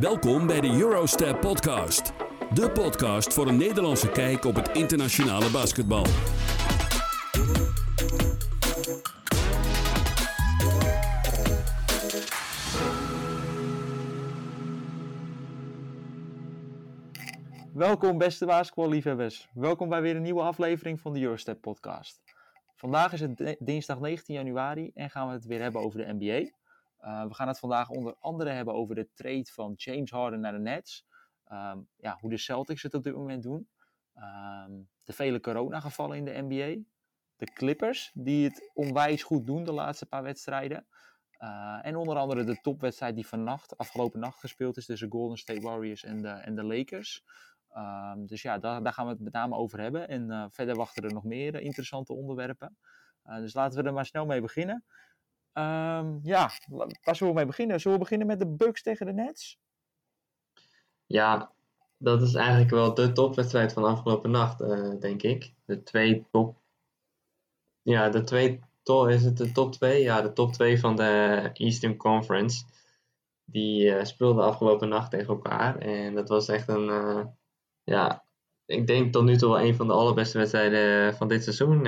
Welkom bij de Eurostep Podcast. De podcast voor een Nederlandse kijk op het internationale basketbal. Welkom beste basketballiefhebbers. Welkom bij weer een nieuwe aflevering van de Eurostep podcast. Vandaag is het di- dinsdag 19 januari en gaan we het weer hebben over de NBA. Uh, we gaan het vandaag onder andere hebben over de trade van James Harden naar de Nets. Um, ja, hoe de Celtics het op dit moment doen. Um, de vele coronagevallen in de NBA. De Clippers, die het onwijs goed doen de laatste paar wedstrijden. Uh, en onder andere de topwedstrijd die vannacht, afgelopen nacht gespeeld is tussen Golden State Warriors en de, en de Lakers. Um, dus ja, daar, daar, gaan we het met name over hebben. En uh, verder wachten er nog meer interessante onderwerpen. Dus laten we er maar snel mee beginnen. Um, ja, waar zullen we mee beginnen? Zullen we beginnen met de Bucks tegen de Nets? Ja, dat is eigenlijk wel de topwedstrijd van afgelopen nacht, uh, denk ik. De twee top. Ja, de twee. Is het de top 2? Ja, de top 2 van de Eastern Conference. Die uh, speelden afgelopen nacht tegen elkaar. En dat was echt een. Uh, ja, ik denk tot nu toe wel een van de allerbeste wedstrijden van dit seizoen.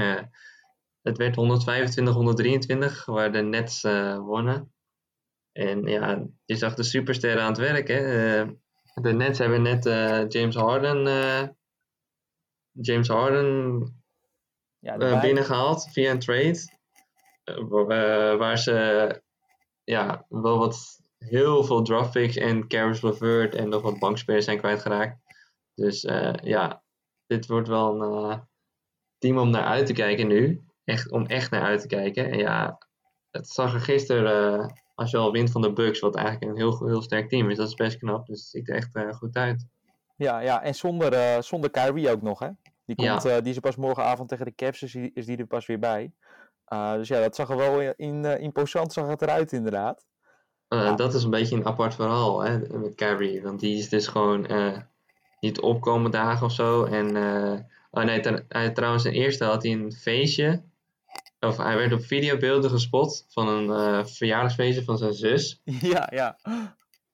Het werd 125-123, waar de Nets wonnen. En ja, je zag de supersterren aan het werk. Hè? de Nets hebben net James Harden, James Harden ja, binnengehaald via een trade. waar ze ja, wel wat heel veel draft picks en Caris LeVert en nog wat bankspelers zijn kwijtgeraakt. Dus ja, dit wordt wel een team om naar uit te kijken nu. Echt, om echt naar uit te kijken. En ja, het zag er gisteren, uh, als je al wint van de Bucks, wat eigenlijk een heel, heel sterk team is, dat is best knap. Dus het ziet er echt goed uit. Ja, ja en zonder, zonder Kyrie ook nog, hè? Die, komt, ja. die is er pas morgenavond tegen de Cavs, dus is die er pas weer bij. dus ja, dat zag er wel in, imposant zag het eruit inderdaad. Ja. Dat is een beetje een apart verhaal hè, met Kyrie. Want die is dus gewoon niet opkomen dagen of zo. En uh, oh nee, trouwens in eerste had hij een feestje. Of hij werd op videobeelden gespot van een uh, verjaardagsfeestje van zijn zus. Ja, ja.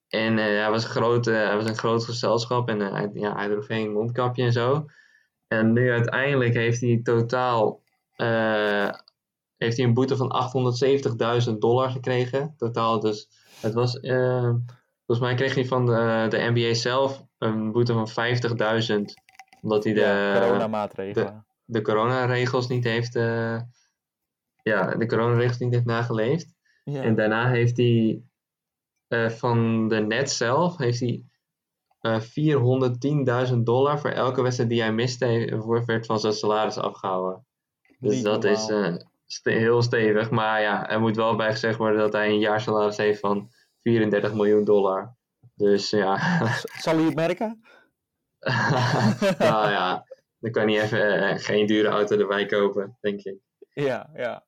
En uh, hij, was een groot, hij was een groot gezelschap en hij, ja, hij droeg geen mondkapje en zo. En nu uiteindelijk heeft hij totaal heeft hij een boete van 870.000 dollar gekregen. Totaal dus. Het was, volgens mij kreeg hij van de, de NBA zelf een boete van 50.000 omdat hij de, ja, coronamaatregelen. De, de coronaregels niet heeft ja, de coronaregels niet heeft nageleefd. Ja. En daarna heeft hij uh, van de net zelf heeft hij uh, 410.000 dollar voor elke wedstrijd die hij miste, werd van zijn salaris afgehouden. Dus niet dat normaal. is ste heel stevig. Maar ja, er moet wel bij gezegd worden dat hij een jaarsalaris heeft van 34 miljoen dollar. Dus ja. Zal hij het merken? nou ja, dan kan hij even geen dure auto erbij kopen, denk ik. Ja, ja.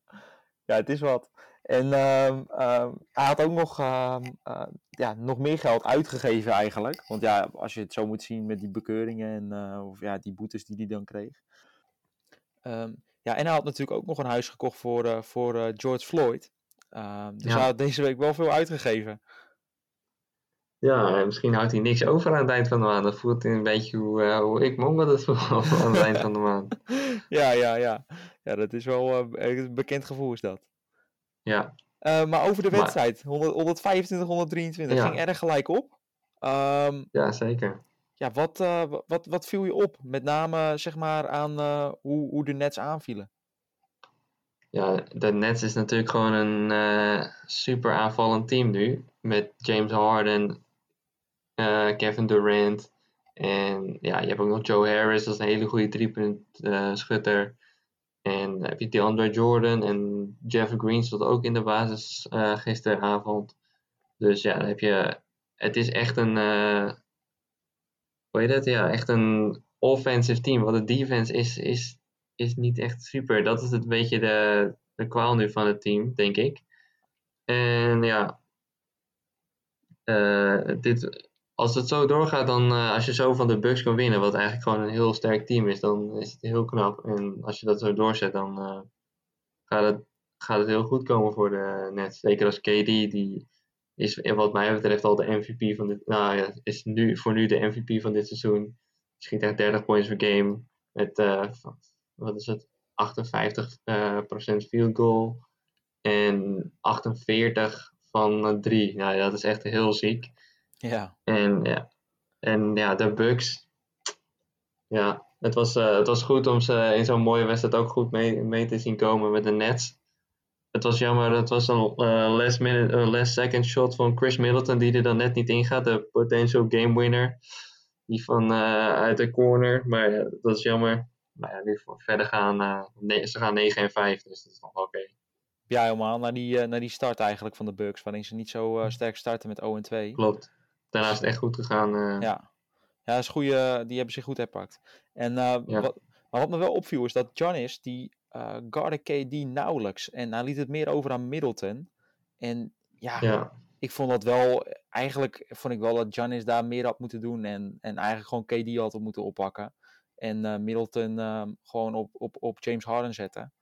Ja, het is wat. En uh, uh, hij had ook nog, uh, ja, nog meer geld uitgegeven eigenlijk. Want ja, als je het zo moet zien met die bekeuringen en of, ja, die boetes die hij dan kreeg. Ja, en hij had natuurlijk ook nog een huis gekocht voor, voor George Floyd. Ehm, dus ja. hij had deze week wel veel uitgegeven. Ja, misschien houdt hij niks over aan het eind van de maand. Dat voelt een beetje hoe, hoe ik me dat voel aan het eind van de maand. ja, ja, ja. Ja, dat is wel uh, een bekend gevoel is dat. Ja. Uh, maar over de wedstrijd, maar... 100, 125, 123, ja. ging erg gelijk op. Um, ja, zeker. Ja, wat, wat, wat viel je op? Met name zeg maar aan hoe, hoe de Nets aanvielen. Ja, de Nets is natuurlijk gewoon een super aanvallend team nu. Met James Harden, Kevin Durant. En ja, je hebt ook nog Joe Harris, dat is een hele goede driepunt schutter. En dan heb je DeAndre Jordan en Jeff Green stond ook in de basis uh, gisteravond. Dus ja, dan heb je. Het is echt een. hoe heet het? Ja, echt een offensive team. Wat de defense is, is, is niet echt super. Dat is een beetje de, de kwaal nu van het team, denk ik. En ja, uh, dit, als het zo doorgaat, dan uh, als je zo van de Bucks kan winnen, wat eigenlijk gewoon een heel sterk team is, dan is het heel knap. En als je dat zo doorzet, dan uh, gaat, het, gaat het heel goed komen voor de Nets. Zeker als KD, die is wat mij betreft al de MVP van dit. Nou ja, is nu, voor nu de MVP van dit seizoen. Schiet echt 30 points per game. Met, uh, wat is het? 58% uh, field goal. En 48 van 3. Nou, dat is echt heel ziek. Ja. En ja, en, ja de Bucks. Ja, het was, uh, het was goed om ze in zo'n mooie wedstrijd ook goed mee, mee te zien komen met de Nets. Het was jammer, het was een uh, last, minute, uh, last second shot van Chris Middleton die er dan net niet ingaat. De potential game winner. Die van uit de corner. Maar ja, dat is jammer. Maar ja, nu verder gaan. Ze gaan 9 en 5, dus dat is nog oké. Okay. Ja, helemaal. Naar die, naar die start eigenlijk van de Bucks. Waarin ze niet zo sterk starten met 0 en 2. Klopt. Daarna is het echt goed gegaan. Ja. Ja, dat is goede, die hebben zich goed herpakt. En ja. wat, maar wat me wel opviel is dat Giannis, die uh, guardde KD nauwelijks. En hij liet het meer over aan Middleton. En ja, ja, ik vond dat wel... Eigenlijk vond ik wel dat Giannis daar meer had moeten doen. En, en eigenlijk gewoon KD had moeten oppakken. En uh, Middleton uh, gewoon op, op, op James Harden zetten.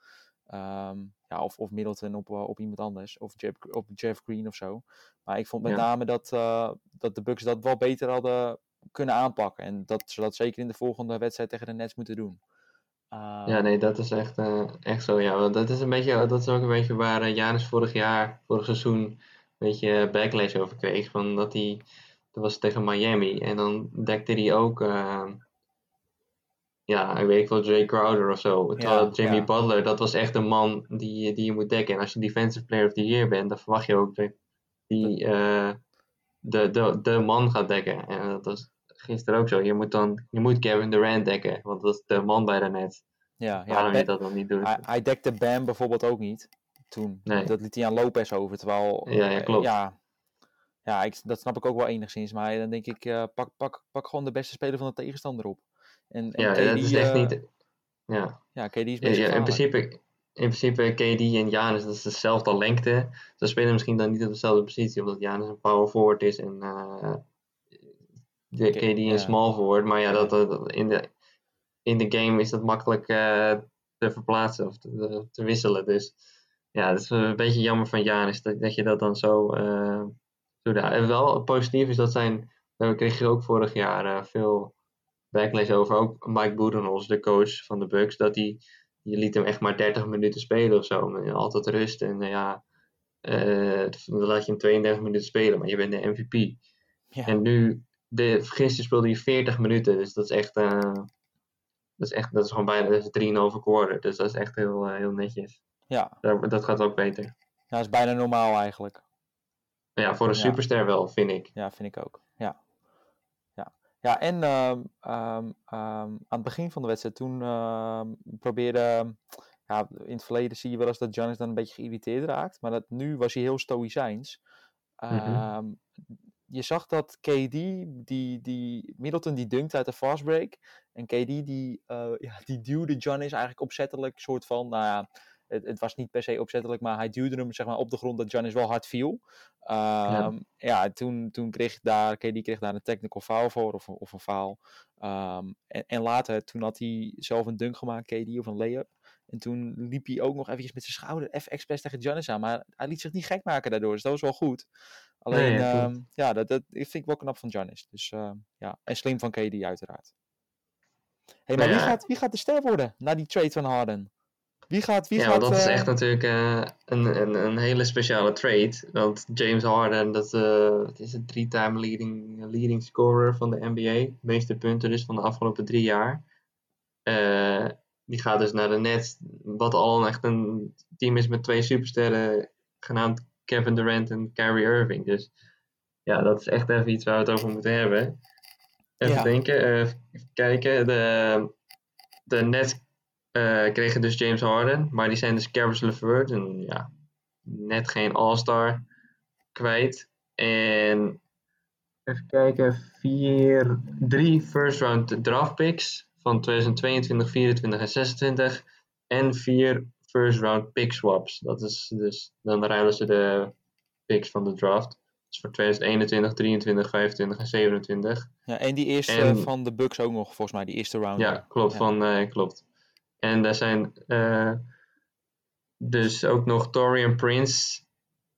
Um, ja, of, of Middleton op, op iemand anders. Of Jeff, op Jeff Green of zo. Maar ik vond met ja. name dat, dat de Bucks dat wel beter hadden kunnen aanpakken. En dat ze dat zeker in de volgende wedstrijd tegen de Nets moeten doen. Uh, ja, nee, dat is echt, uh, echt zo. Ja, want dat is, een beetje, dat is ook een beetje waar Janus vorig jaar, vorig seizoen, een beetje backlash over kreeg. Van dat hij, dat was tegen Miami. En dan dekte hij ook, ja, ik weet wel, Jay Crowder of zo. Terwijl ja, Jimmy ja. Butler, dat was echt een man die, die je moet dekken. En als je Defensive Player of the Year bent, dan verwacht je ook dat die de, de, de man gaat dekken. En dat was gisteren ook zo. Je moet dan je moet Kevin Durant dekken, want dat is de man bij de net. Ja, ja Waarom je dat dan niet doen? Hij, hij dekte Bam bijvoorbeeld ook niet toen. Nee. Dat liet hij aan Lopez over, terwijl... Ja, ja klopt. Ja, ja ik, dat snap ik ook wel enigszins. Maar dan denk ik, uh, pak, pak, pak gewoon de beste speler van de tegenstander op. En, en ja, KD, dat is echt uh, niet... Ja, ja KD is ja, in, principe, in principe KD en Janus, dat is dezelfde lengte. Ze spelen misschien dan niet op dezelfde positie, omdat Janus een power forward is en uh, de KD een ja. small forward. Maar ja, dat, dat, in, de, in de game is dat makkelijk uh, te verplaatsen of te, te, wisselen. Dus ja, dat is een beetje jammer van Janus dat, dat je dat dan zo uh, doet. En wel positief is dat zijn, kreeg je ook vorig jaar veel backlash over. Ook Mike Budenholz, de coach van de Bucks, dat hij je liet hem echt maar 30 minuten spelen of zo. Altijd rust en ja, dan laat je hem 32 minuten spelen, maar je bent de MVP. Ja. En nu de, gisteren speelde hij 40 minuten, dus dat is echt, uh, dat is echt, dat is gewoon bijna, dat is 3,5 quarter, dus dat is echt heel, uh, heel netjes. Ja. Dat, dat, gaat ook beter. Ja, dat is bijna normaal eigenlijk. Ja, voor een Ja. superster wel, vind ik. Ja, vind ik ook. Ja. En ehm, ehm, ehm, aan het begin van de wedstrijd, toen probeerde... Ja, in het verleden zie je wel eens dat Giannis dan een beetje geïrriteerd raakt. Maar dat, nu was hij heel stoïcijns. Mhm. Je zag dat KD, die, die Middleton, die dunkt uit de fast break. En KD, die, eh, ja, die duwde Giannis eigenlijk opzettelijk, soort van, nou ja, het, het, was niet per se opzettelijk, maar hij duwde hem zeg maar, op de grond dat Giannis wel hard viel. Um, ja, ja toen, toen kreeg daar, KD kreeg daar een technical foul voor, of, of een foul. Um, en, en, later, toen had hij zelf een dunk gemaakt, KD, of een layup. En toen liep hij ook nog eventjes met zijn schouder even expres tegen Giannis aan. Maar hij liet zich niet gek maken daardoor, dus dat was wel goed. Alleen, nee, ja, um, ja dat, dat vind ik wel knap van Giannis. Dus uh, ja, en slim van KD uiteraard. hey, maar ja. wie, gaat, wie gaat de ster worden na die trade van Harden? Wie gaat, wie ja, gaat, dat uh... is echt natuurlijk uh, een, een, een, hele speciale trade. Want James Harden, dat uh, is een three-time leading, leading scorer van de NBA. De meeste punten dus van de afgelopen drie jaar. Die gaat dus naar de Nets, wat al echt een team is met twee supersterren, genaamd Kevin Durant en Kyrie Irving. Dus ja, dat is echt even iets waar we het over moeten hebben. Even ja. denken, even kijken. De, de Nets kregen dus James Harden, maar die zijn dus Caris LeVert en ja, net geen All-Star kwijt. En even kijken, vier, drie first round draft picks van 2022, 24 en 26 en vier first round pick swaps. Dat is dus, dan ruilen ze de picks van de draft. Dus voor 2021, 23, 25 en 27. Ja, en die eerste en, van de Bucks ook nog, volgens mij, die eerste round. Ja, klopt, ja. Van, uh, klopt. En daar zijn uh, dus ook nog Torian Prince,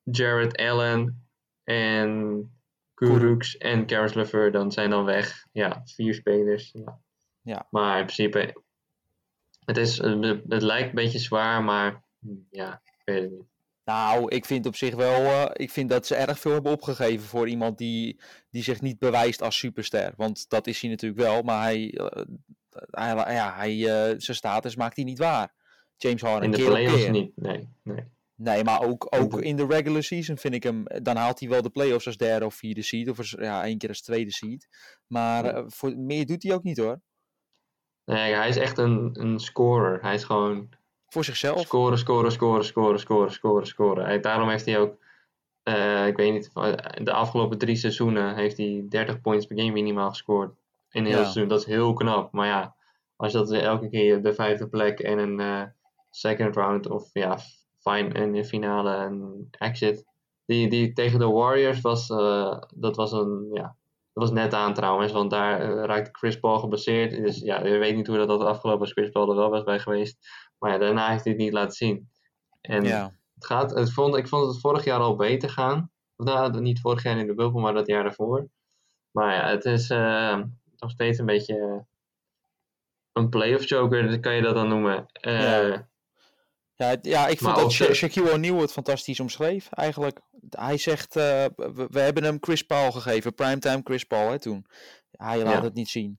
Jared Allen en Kuruks en Karis LeVer dan zijn dan weg. Ja, vier spelers. Ja. Ja. Maar in principe, het, is, het lijkt een beetje zwaar, maar hm, ja, ik weet het niet. Nou, ik vind op zich wel. eh, ik vind dat ze erg veel hebben opgegeven voor iemand die, die zich niet bewijst als superster. Want dat is hij natuurlijk wel, maar hij, eh, hij, ja, hij, eh, zijn status maakt hij niet waar. James Harden. In de keer playoffs keer. niet, nee. nee. Nee, maar ook, ook in de regular season vind ik hem. Dan haalt hij wel de playoffs als derde of vierde seed. Of als, ja, één keer als tweede seed. Maar Ja. eh, voor, meer doet hij ook niet hoor. Nee, hij is echt een, een scorer. Hij is gewoon Voor zichzelf. scoren, scoren, scoren, scoren, scoren, scoren, scoren. Hij, daarom heeft hij ook, eh, ik weet niet, de afgelopen drie seizoenen heeft hij 30 points per game minimaal gescoord. In heel Ja. seizoen. Dat is heel knap. Maar ja, als je dat elke keer de vijfde plek en een eh, second round of ja, fine en de finale en exit. Die, die tegen de Warriors was, eh, dat was een, ja, dat was net aan trouwens, want daar eh, raakte Chris Paul geblesseerd. Dus ja, je weet niet hoe dat, dat afgelopen was. Chris Paul er wel was bij geweest. Maar ja, daarna heeft hij het niet laten zien. En Ja. het gaat, het vond, ik vond het vorig jaar al beter gaan. Of Nou, niet vorig jaar in de bubbel, maar dat jaar daarvoor. Maar ja, het is eh, nog steeds een beetje eh, een playoff joker, kan je dat dan noemen. Eh, Ja. Ja, ja, ik vond Maar dat Sha- Shaquille O'Neal het fantastisch omschreef, eigenlijk. Hij zegt, eh, we, we hebben hem Chris Paul gegeven, primetime Chris Paul, hè, toen. Hij laat Ja. het niet zien.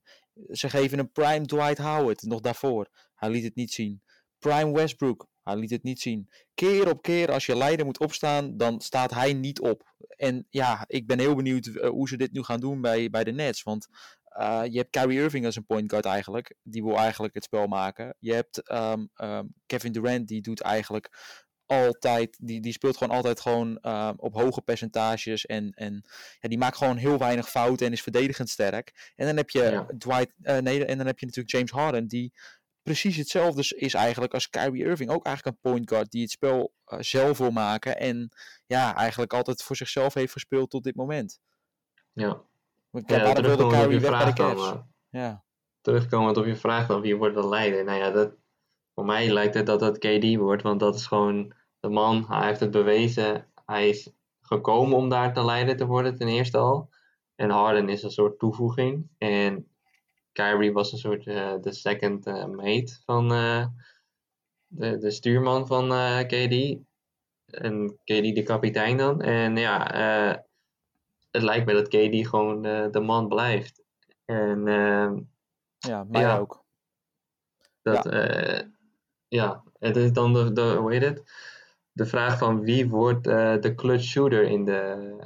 Ze geven hem prime Dwight Howard, nog daarvoor. Hij liet het niet zien. Prime Westbrook, hij liet het niet zien. Keer op keer, als je leider moet opstaan, dan staat hij niet op. En ja, ik ben heel benieuwd hoe ze dit nu gaan doen bij, bij de Nets, want... eh, je hebt Kyrie Irving als een point guard eigenlijk. Die wil eigenlijk het spel maken. Je hebt ehm, ehm, Kevin Durant, die doet eigenlijk altijd, die, die speelt gewoon altijd gewoon ehm, op hoge percentages. En, en ja, die maakt gewoon heel weinig fouten en is verdedigend sterk. En dan heb je Ja. Dwight, eh, nee, en dan heb je natuurlijk James Harden, die precies hetzelfde is eigenlijk als Kyrie Irving. Ook eigenlijk een point guard die het spel eh, zelf wil maken. En ja, eigenlijk altijd voor zichzelf heeft gespeeld tot dit moment. ja. Want Ja, terugkomend op je vraag dan. Eh, Ja. terugkomend op je vraag dan, wie wordt de leider? Nou ja, dat, voor mij lijkt het dat dat KD wordt, want dat is gewoon de man. Hij heeft het bewezen. Hij is gekomen om daar te leider te worden, ten eerste al. En Harden is een soort toevoeging. En Kyrie was een soort eh, de second eh, mate van eh, de, de stuurman van eh, KD. En KD de kapitein dan. En ja, eh, het lijkt me dat KD gewoon eh, de man blijft. En ehm, Ja, mij Ja. ook. Dat, ja. ja, het is dan de, de, hoe heet het? De vraag van wie wordt eh, de clutch shooter in de,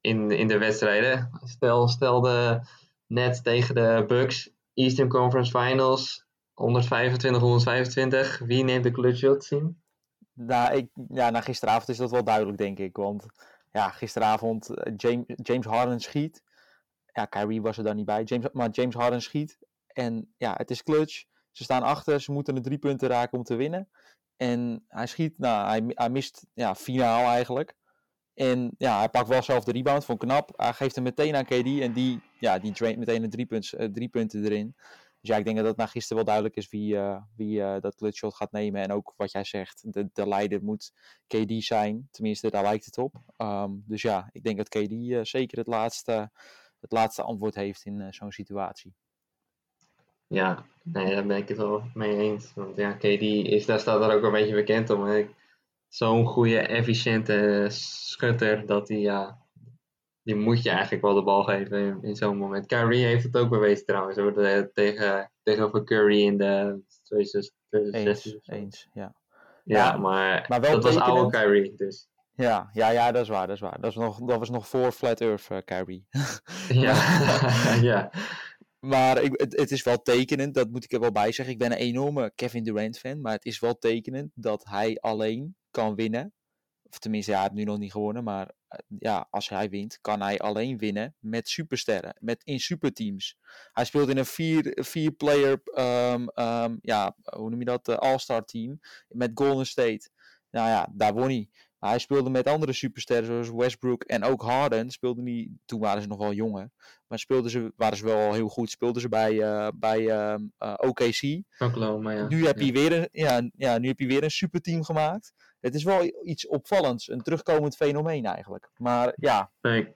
in, in de wedstrijden. Stel, stel de Nets tegen de Bucks, Eastern Conference Finals, 125, 125. Wie neemt de clutch shot zien? Nou, ik, ja, na gisteravond is dat wel duidelijk, denk ik. Want ja, gisteravond eh, James, James Harden schiet. Ja, Kyrie was er dan niet bij. James, maar James Harden schiet. En ja, het is clutch. Ze staan achter. Ze moeten de drie punten raken om te winnen. En hij schiet. Nou, hij, hij mist ja, finaal eigenlijk. En ja, hij pakt wel zelf de rebound. Vond knap. Hij geeft hem meteen aan KD. En die, ja, die meteen de drie, punts, eh, drie punten erin. Dus ja, ik denk dat het na gisteren wel duidelijk is wie, eh, wie eh, dat clutch shot gaat nemen. En ook wat jij zegt, de, de leider moet KD zijn. Tenminste, daar lijkt het op. Ehm, dus ja, ik denk dat KD eh, zeker het laatste, het laatste antwoord heeft in zo'n situatie. Ja, nee, daar ben ik het wel mee eens. Want ja, KD is, daar staat er ook een beetje bekend om. Zo'n goede, efficiënte schutter dat hij, ja, die moet je eigenlijk wel de bal geven in, in zo'n moment. Kyrie heeft het ook bewezen trouwens, hoor, de- tegen, tegenover Curry in de 2016. Eens, ja. Ja, Ja, maar, maar wel dat was oude. Kyrie, dus. Ja, ja, ja, dat is waar, dat is waar. Dat, is nog, dat was nog voor Flat Earth, eh, Kyrie. Ja, ja. Maar ik, het, het is wel tekenend, dat moet ik er wel bij zeggen. Ik ben een enorme Kevin Durant fan, maar het is wel tekenend dat hij alleen kan winnen. Of tenminste, ja, hij heeft nu nog niet gewonnen, maar eh, ja, als hij wint, kan hij alleen winnen met supersterren, met, in superteams. Hij speelt in een vier, vier-player, ehm, ehm, ja, hoe noem je dat, eh, all-star team met Golden State. Nou ja, daar won hij. Maar hij speelde met andere supersterren zoals Westbrook en ook Harden. Speelden niet, toen waren ze nog wel jonger. Maar speelden ze, waren ze wel heel goed. Speelden ze bij, eh, bij ehm, eh, OKC. Oklahoma, ja. Nu heb, Ja. je weer een, ja, ja, nu heb je weer een superteam gemaakt. Het is wel iets opvallends. Een terugkomend fenomeen eigenlijk. Maar ja. Nee.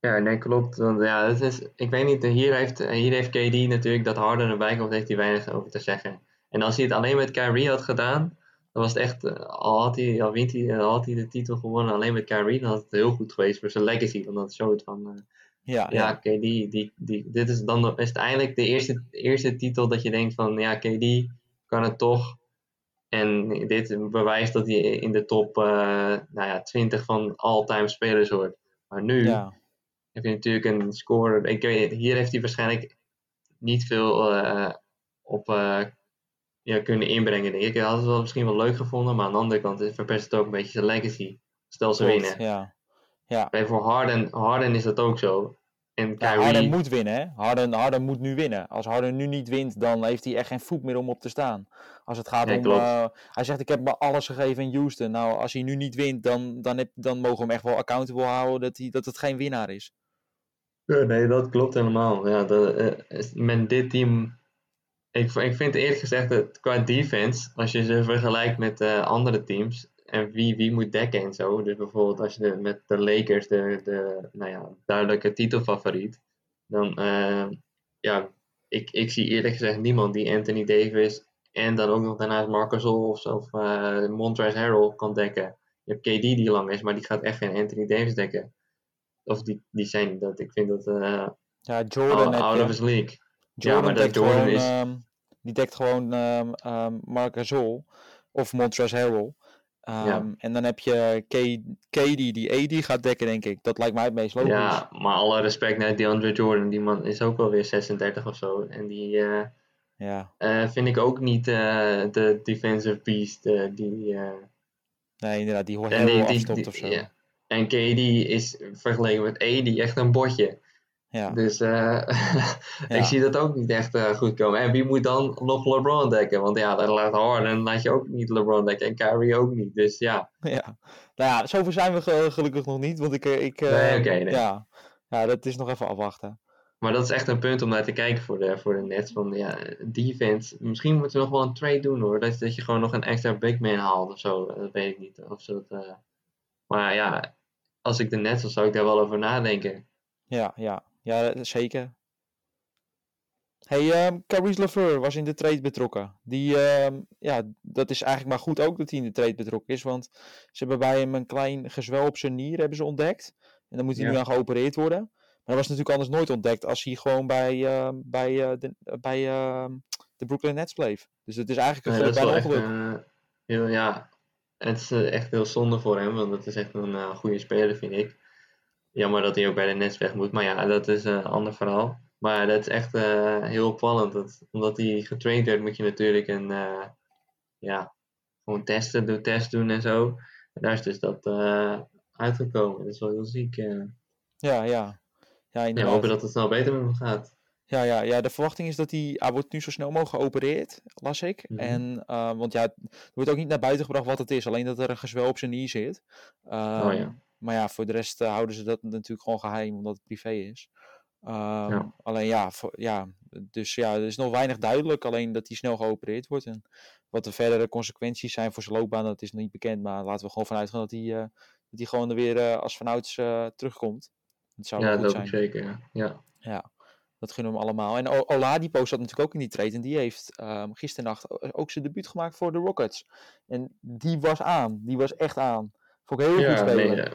Ja, nee, klopt. Want ja, het is, ik weet niet, hier heeft, hier heeft KD natuurlijk dat Harden erbij komt, heeft hij weinig over te zeggen. En als hij het alleen met Kyrie had gedaan, dan was het echt, eh, al had hij, al wint hij, al had hij de titel gewonnen alleen met Kyrie, dan had het heel goed geweest voor zijn legacy. Dan had het soort van, uh, ja, ja, KD, die, die, dit is dan is het eindelijk de eerste, eerste titel dat je denkt van, ja, KD kan het toch. En dit bewijst dat hij in de top uh, nou ja, 20 van all-time spelers hoort. Maar nu ja. heb je natuurlijk een score. Ik weet, hier heeft hij waarschijnlijk niet veel uh, op uh, ja, kunnen inbrengen. Denk ik. ik had het wel misschien wel leuk gevonden, maar aan de andere kant verpest het ook een beetje zijn legacy. Stel ze winnen. Ja. Ja. Bij voor Harden, Harden is dat ook zo. En Ja, Harden moet winnen, hè? Harden, Harden moet nu winnen. Als Harden nu niet wint, dan heeft hij echt geen voet meer om op te staan. Als het gaat Nee, om. eh, hij zegt: Ik heb me alles gegeven in Houston. Nou, als hij nu niet wint, dan, dan, heb, dan mogen we hem echt wel accountable houden dat, hij, dat het geen winnaar is. Ja, nee, dat klopt helemaal. Ja, dat, eh, met dit team. Ik, ik vind eerlijk gezegd dat qua defense, als je ze vergelijkt met eh, andere teams en wie, wie moet dekken en zo. Dus bijvoorbeeld als je de, met de Lakers, de, de nou ja, duidelijke titelfavoriet, dan eh, ja, ik, ik zie eerlijk gezegd niemand die Anthony Davis en dan ook nog daarnaast Marcus of, of eh, Montrezl Harrell kan dekken. Je hebt KD die lang is, maar die gaat echt geen Anthony Davis dekken. Of die, die zijn dat. Ik vind dat eh Ja, Jordan. out, out of his league. Jordan maar dat Jordan gewoon, is- ehm, die dekt gewoon ehm ehm Marc Gasol of Montrezl Harrell. Ehm, Ja. En dan heb je K- KD die AD gaat dekken, denk ik. Dat lijkt mij het meest logisch. Ja, maar alle respect naar DeAndre Jordan. Die man is ook wel weer 36 of zo. En die eh, Ja. eh, vind ik ook niet eh, de defensive beast. die, Nee, inderdaad, die hoort en heel die, die- of zo. ja. En KD is vergeleken met AD echt een botje. Ja. Dus eh, Ja. ik zie dat ook niet echt eh, goed komen. En wie moet dan nog LeBron dekken? Want ja, dat laat Harden laat je ook niet LeBron dekken. En Kyrie ook niet. Dus ja, Ja, nou ja, zover zijn we ge- gelukkig nog niet, want ik, eh, ik Nee, ja. ja, dat is nog even afwachten. Maar dat is echt een punt om naar te kijken voor de, voor de Nets. Van ja, defense. Misschien moeten we nog wel een trade doen hoor. Dat, dat je gewoon nog een extra big man haalt of zo. Dat weet ik niet. Of zo dat, Maar ja, als ik de Nets was, zou ik daar wel over nadenken. Ja, ja, ja, zeker. Hey, ehm Caris LeVeur was in de trade betrokken. Die, ehm, ja, dat is eigenlijk maar goed ook dat hij in de trade betrokken is, want ze hebben bij hem een klein gezwel op zijn nier hebben ze ontdekt. En dan moet hij Ja. nu aan geopereerd worden. Maar dat was natuurlijk anders nooit ontdekt als hij gewoon bij, ehm, bij, eh, de, bij ehm, de Brooklyn Nets bleef. Dus het is eigenlijk een Nee, echt ongeluk. eh, ja, het is eh, echt heel zonde voor hem. Want dat is echt een goede speler, vind ik. Jammer dat hij ook bij de Nets weg moet. Maar ja, dat is een ander verhaal. Maar dat is echt eh, heel opvallend. Dat, omdat hij getraind werd, moet je natuurlijk een, eh, ja, gewoon testen, doen, test doen en zo. En daar is dus dat eh, uitgekomen. Dat is wel heel ziek. Ja, ja. Ja, Ja, inderdaad. hopen dat het snel beter met hem gaat. Ja, ja, ja, de verwachting is dat hij, hij wordt nu zo snel mogelijk geopereerd, las ik. Mhm. En, want ja, er wordt ook niet naar buiten gebracht wat het is, alleen dat er een gezwel op zijn nier zit. Ehm, Oh ja. Maar ja, voor de rest eh, houden ze dat natuurlijk gewoon geheim, omdat het privé is. Ehm, Ja. Alleen ja, voor- ja, dus ja, er is nog weinig duidelijk, alleen dat hij snel geopereerd wordt. En wat de verdere consequenties zijn voor zijn loopbaan, dat is nog niet bekend. Maar laten we gewoon vanuit gaan dat hij, eh, dat hij gewoon er weer eh, als vanouds eh, terugkomt. Dat zou Ja, goed dat zijn. zeker. ja. Ja. Ja, dat gunnen we hem allemaal. En O- Oladipo zat natuurlijk ook in die trade. En die heeft ehm gisternacht ook zijn debuut gemaakt voor de Rockets. En die was aan. Die was echt aan. Vond ik heel goed Ja, spelen. nee, eh,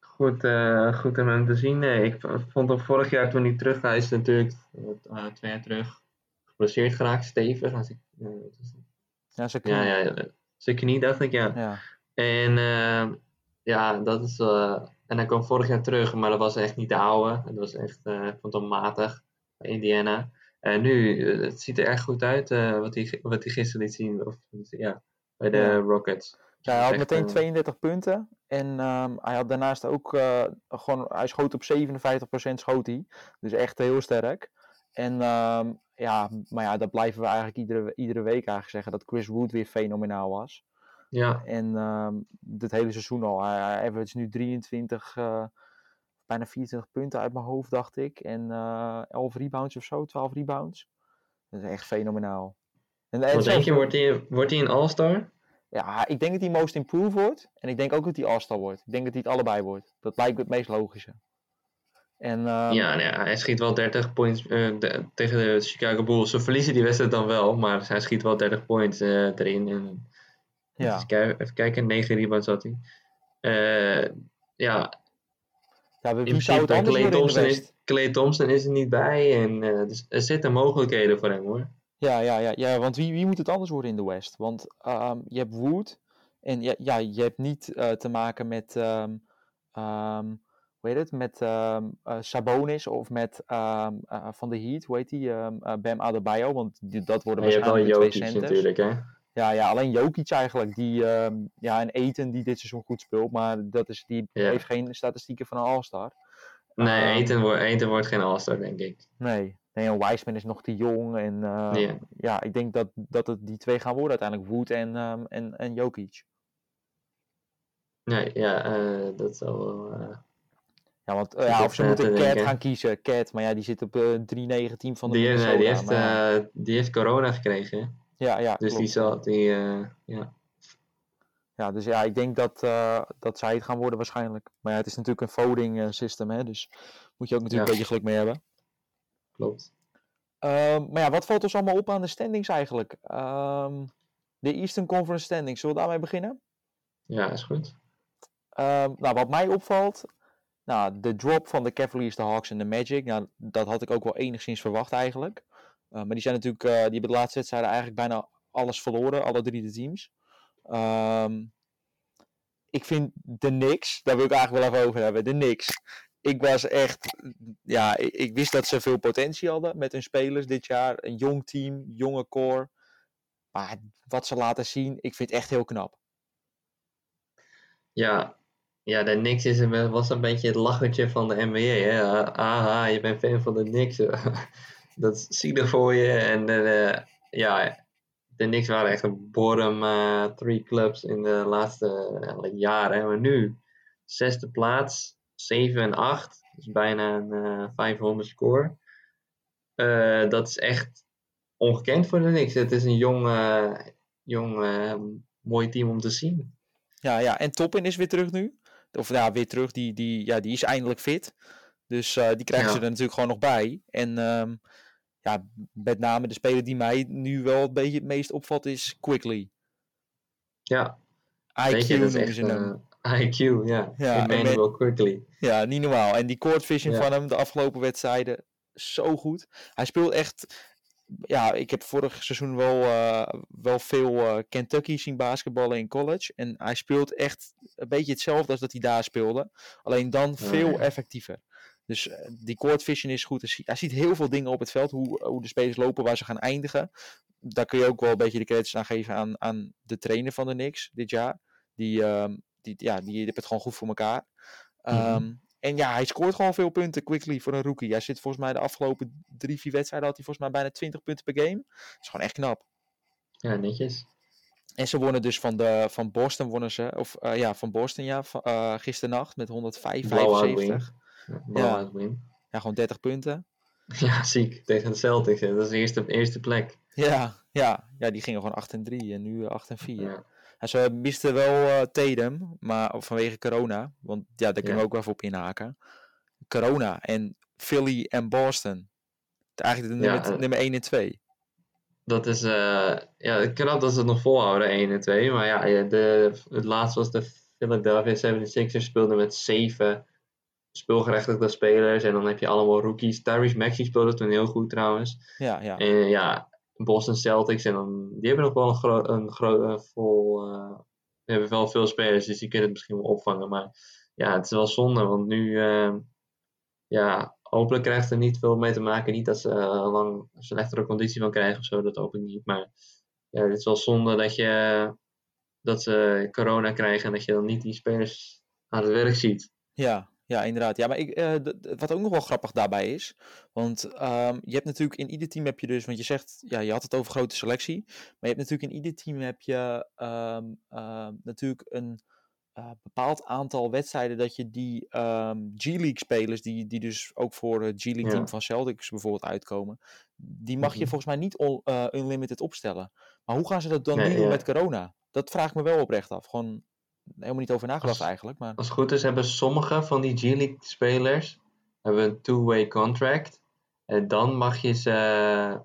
goed, eh, goed om hem te zien. Nee, ik vond hem vorig jaar toen hij terug hij is natuurlijk eh, twee jaar terug geblesseerd geraakt, stevig. Als ik, eh? Ja, zijn knie. ja, ja, zijn knie dacht ik, ja. Ja. En eh, ja, dat is. eh, en hij kwam vorig jaar terug, maar dat was echt niet de oude. Dat was echt, eh, ik vond hem matig bij Indiana. En nu, eh, het ziet er echt goed uit eh, wat, hij, wat hij gisteren liet zien. Of, ja, bij de Ja. Rockets. Ja, hij had meteen eh, 32 punten. En ehm, hij had daarnaast ook eh, gewoon, hij schoot op 57% schoot hij. Dus echt heel sterk. En ehm, ja, maar ja, dat blijven we eigenlijk iedere, iedere week eigenlijk zeggen. Dat Chris Wood weer fenomenaal was. Ja, En ehm dit hele seizoen al. Hij, hij average nu 23, eh, bijna 24 punten uit mijn hoofd, dacht ik. En eh 11 rebounds of zo, 12 rebounds. Dat is echt fenomenaal. En, en wat denk je, wordt hij, wordt hij een All-Star? Ja, ik denk dat hij most improved wordt. En ik denk ook dat hij All-Star wordt. Ik denk dat hij het allebei wordt. Dat lijkt me het meest logische. En, ehm, Ja, nou ja, hij schiet wel 30 points eh, de- tegen de Chicago Bulls. Ze verliezen die wedstrijd dan wel, maar hij schiet wel 30 points eh, erin. En, ja. even, kijken, even kijken, 9 rebounds had hij. Eh, ja, ja, wie in zou het Clay Thompson, is, Clay Thompson is er niet bij. En dus er zitten mogelijkheden voor hem hoor. Ja, ja, ja, ja want wie, wie moet het anders worden in de West? Want ehm, je hebt Wood en ja, ja, je hebt niet eh, te maken met, ehm, ehm, hoe heet het, met eh, Sabonis of met eh, Van de Heat, hoe heet die, Bam Adebayo, want die, dat worden Maar je hebt wel waarschijnlijk de Jokic natuurlijk hè. Ja, ja, alleen Jokic eigenlijk, die, ja, en Eten die dit seizoen goed speelt, maar dat is, die heeft geen statistieken van een All-Star. Nee, Eten, wordt Eten wordt geen All-Star denk ik. Nee, nee Wiseman is nog te jong. En eh, Ja. ja, ik denk dat, dat het die twee gaan worden uiteindelijk. Wood en, ehm en, en Jokic. Nee, ja, eh, dat zal wel... eh, Ja, want eh, ja, of ze eh, moeten te Cat gaan kiezen. Cat, maar ja, die zit op eh 3-9 team van de die, Minnesota. nee, die, heeft, maar eh, die heeft corona gekregen. hè. ja, ja, Dus die zal... Die, eh, ja. Ja, dus ja, ik denk dat, eh, dat zij het gaan worden waarschijnlijk. Maar ja, het is natuurlijk een voting eh, system, hè, dus moet je ook natuurlijk Ja. een beetje geluk mee hebben. Klopt. Ehm, maar ja, wat valt ons allemaal op aan de standings eigenlijk? Ehm, de Eastern Conference standings, zullen we daarmee beginnen? Ja, is goed. Ehm, nou, wat mij opvalt, nou, de drop van de Cavaliers, de Hawks en de Magic, nou, dat had ik ook wel enigszins verwacht eigenlijk. Uh, maar die zijn natuurlijk, eh, die hebben de laatste wedstrijden eigenlijk bijna alles verloren, alle drie de teams. Ik vind de Knicks, daar wil ik eigenlijk wel even over hebben, de Knicks. Ik was echt, ja, ik, ik wist dat ze veel potentie hadden met hun spelers dit jaar. Een jong team, jonge core. Maar wat ze laten zien, ik vind het echt heel knap. Ja, ja de Knicks is een, was een beetje het lachertje van de NBA. Hè? Aha, je bent fan van de Knicks. dat is zielig voor je. En eh, ja, de Knicks waren echt een bottom eh, three clubs in de laatste eh, jaren. Maar nu, zesde plaats, 7 en 8. Dus bijna een eh 500 score. Eh, dat is echt ongekend voor de Knicks. Het is een jong, eh, jong eh, mooi team om te zien. Ja, ja, en Toppin is weer terug nu. Of ja, weer terug. Die, die, ja, die is eindelijk fit. Dus eh, die krijgen Ja. ze er natuurlijk gewoon nog bij. En ehm, ja, met name de speler die mij nu wel een beetje het meest opvalt is Quickly. Ja, IQ je, dat is echt eh, IQ, ja. Ja, Emmanuel Quickly. Ja, niet normaal. En die court vision Ja. van hem de afgelopen wedstrijden, zo goed. Hij speelt echt... Ja, ik heb vorig seizoen wel, eh, wel veel eh, Kentucky zien basketballen in college. En hij speelt echt een beetje hetzelfde als dat hij daar speelde. Alleen dan veel ja. effectiever. Dus eh, die court vision is goed. Hij ziet, hij ziet heel veel dingen op het veld. Hoe, hoe de spelers lopen, waar ze gaan eindigen. Daar kun je ook wel een beetje de credits aan geven aan, aan de trainer van de Knicks dit jaar. Die, ehm, die, ja, die heeft het gewoon goed voor elkaar. Mhm. Ehm, en ja, hij scoort gewoon veel punten quickly voor een rookie. Hij zit volgens mij de afgelopen drie, vier wedstrijden had hij volgens mij bijna 20 punten per game. Dat is gewoon echt knap. Ja, netjes. En ze wonnen dus van, de, van Boston, wonnen ze, of eh, ja, van Boston ja, van, eh gisternacht met 105, Blowout 75. win. Blowout win. Ja, gewoon 30 punten. Ja, ziek. Tegen de Celtics. hè. Dat is de eerste, eerste plek. Ja, ja, ja, die gingen gewoon 8 en 3 en nu eh, 8 en 4. Ja. En ze misten wel eh Tatum, maar vanwege corona. Want ja, daar kunnen Ja. we ook wel even op inhaken. Corona en Philly en Boston. Eigenlijk de nummer, eh, nummer 1 en 2. Dat is eh, ja, knap dat ze het nog volhouden, 1 en 2. Maar ja, de, het laatste was de Philadelphia 76ers speelden met zeven speelgerechtigde spelers. En dan heb je allemaal rookies. Tyrese Maxey speelde toen heel goed trouwens. Ja, ja. En ja, Boston Celtics. En dan, die hebben nog wel een groot, een groot, vol, die hebben wel veel spelers, dus die kunnen het misschien wel opvangen. Maar ja, het is wel zonde, want nu, eh, ja, hopelijk krijgt er niet veel mee te maken. Niet dat ze eh, lang slechtere conditie van krijgen of zo, dat hoop ik niet. Maar ja, het is wel zonde dat je, dat ze corona krijgen en dat je dan niet die spelers aan het werk ziet. Ja, ja, inderdaad. Ja, maar ik, eh, wat ook nog wel grappig daarbij is. Want ehm, je hebt natuurlijk in ieder team heb je dus, want je zegt, ja, je had het over grote selectie. Maar je hebt natuurlijk in ieder team heb je ehm, ehm, natuurlijk een eh, bepaald aantal wedstrijden dat je die G-League spelers, die, die dus ook voor het G-League team Ja. van Celtics bijvoorbeeld uitkomen, die mag je Mhm. volgens mij niet on- eh, unlimited opstellen. Maar hoe gaan ze dat dan Nee, doen ja. met corona? dat vraag ik me wel oprecht af. Gewoon helemaal niet over nagedacht Als- eigenlijk. Maar Als het goed is, hebben sommige van die G-League spelers hebben een two-way contract. En dan mag je ze.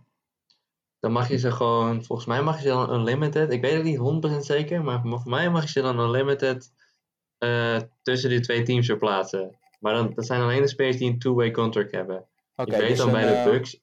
Dan mag je ze gewoon. Volgens mij mag je ze dan unlimited. Ik weet het niet 100% zeker. Maar voor mij mag je ze dan unlimited. eh, tussen die twee teams verplaatsen. Maar dan, dat zijn alleen de spelers die een two-way contract hebben. oké, ik weet dus dan bij de eh, Bucks.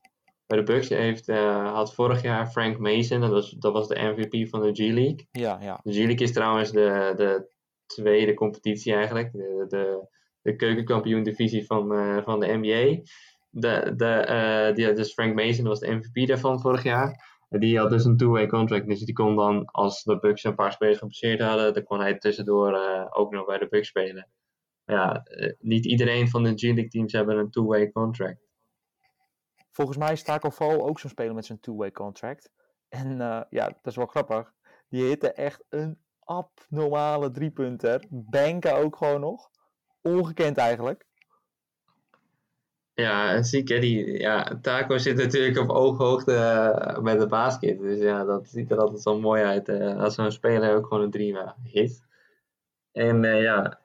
Bij de Bucks heeft, eh, had vorig jaar Frank Mason. Dat was, dat was de MVP van de G-League. Ja, ja. De G-League is trouwens de, de tweede competitie eigenlijk. De, de, de keukenkampioen divisie van, eh, van de NBA. De, de, eh, die, dus Frank Mason was de MVP daarvan vorig jaar. En die had dus een two-way contract. Dus die kon dan, als de Bucks een paar spelers gepasseerd hadden, dan kon hij tussendoor ook nog bij de Bucks spelen. Ja, niet iedereen van de G-League teams hebben een two-way contract. Volgens mij is Taco ook zo'n speler met zijn two-way contract. En eh, ja, dat is wel grappig. Die hitte echt een abnormale driepunter. Banken ook gewoon nog. Ongekend eigenlijk. Ja, ziek hè, die, ja, Taco zit natuurlijk op ooghoogte eh, met de basket. Dus ja, dat ziet er altijd zo mooi uit eh, als zo'n speler ook gewoon een drie hit. En ja,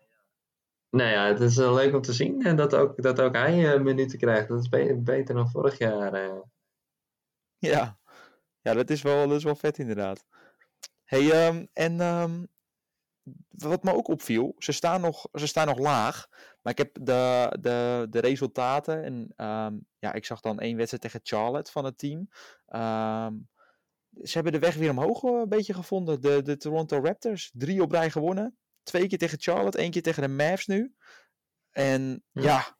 nou ja, het is eh, leuk om te zien en dat ook, dat ook hij eh, minuten krijgt. Dat is be- beter dan vorig jaar. eh. Ja, ja dat, is wel, dat is wel vet inderdaad. Hey, ehm, en ehm, wat me ook opviel, ze staan nog, ze staan nog laag. Maar ik heb de, de, de resultaten. En ehm, ja, ik zag dan één wedstrijd tegen Charlotte van het team. Ze hebben de weg weer omhoog eh, een beetje gevonden. De, de Toronto Raptors, drie op rij gewonnen. Twee keer tegen Charlotte, één keer tegen de Mavs nu. En Ja. ja,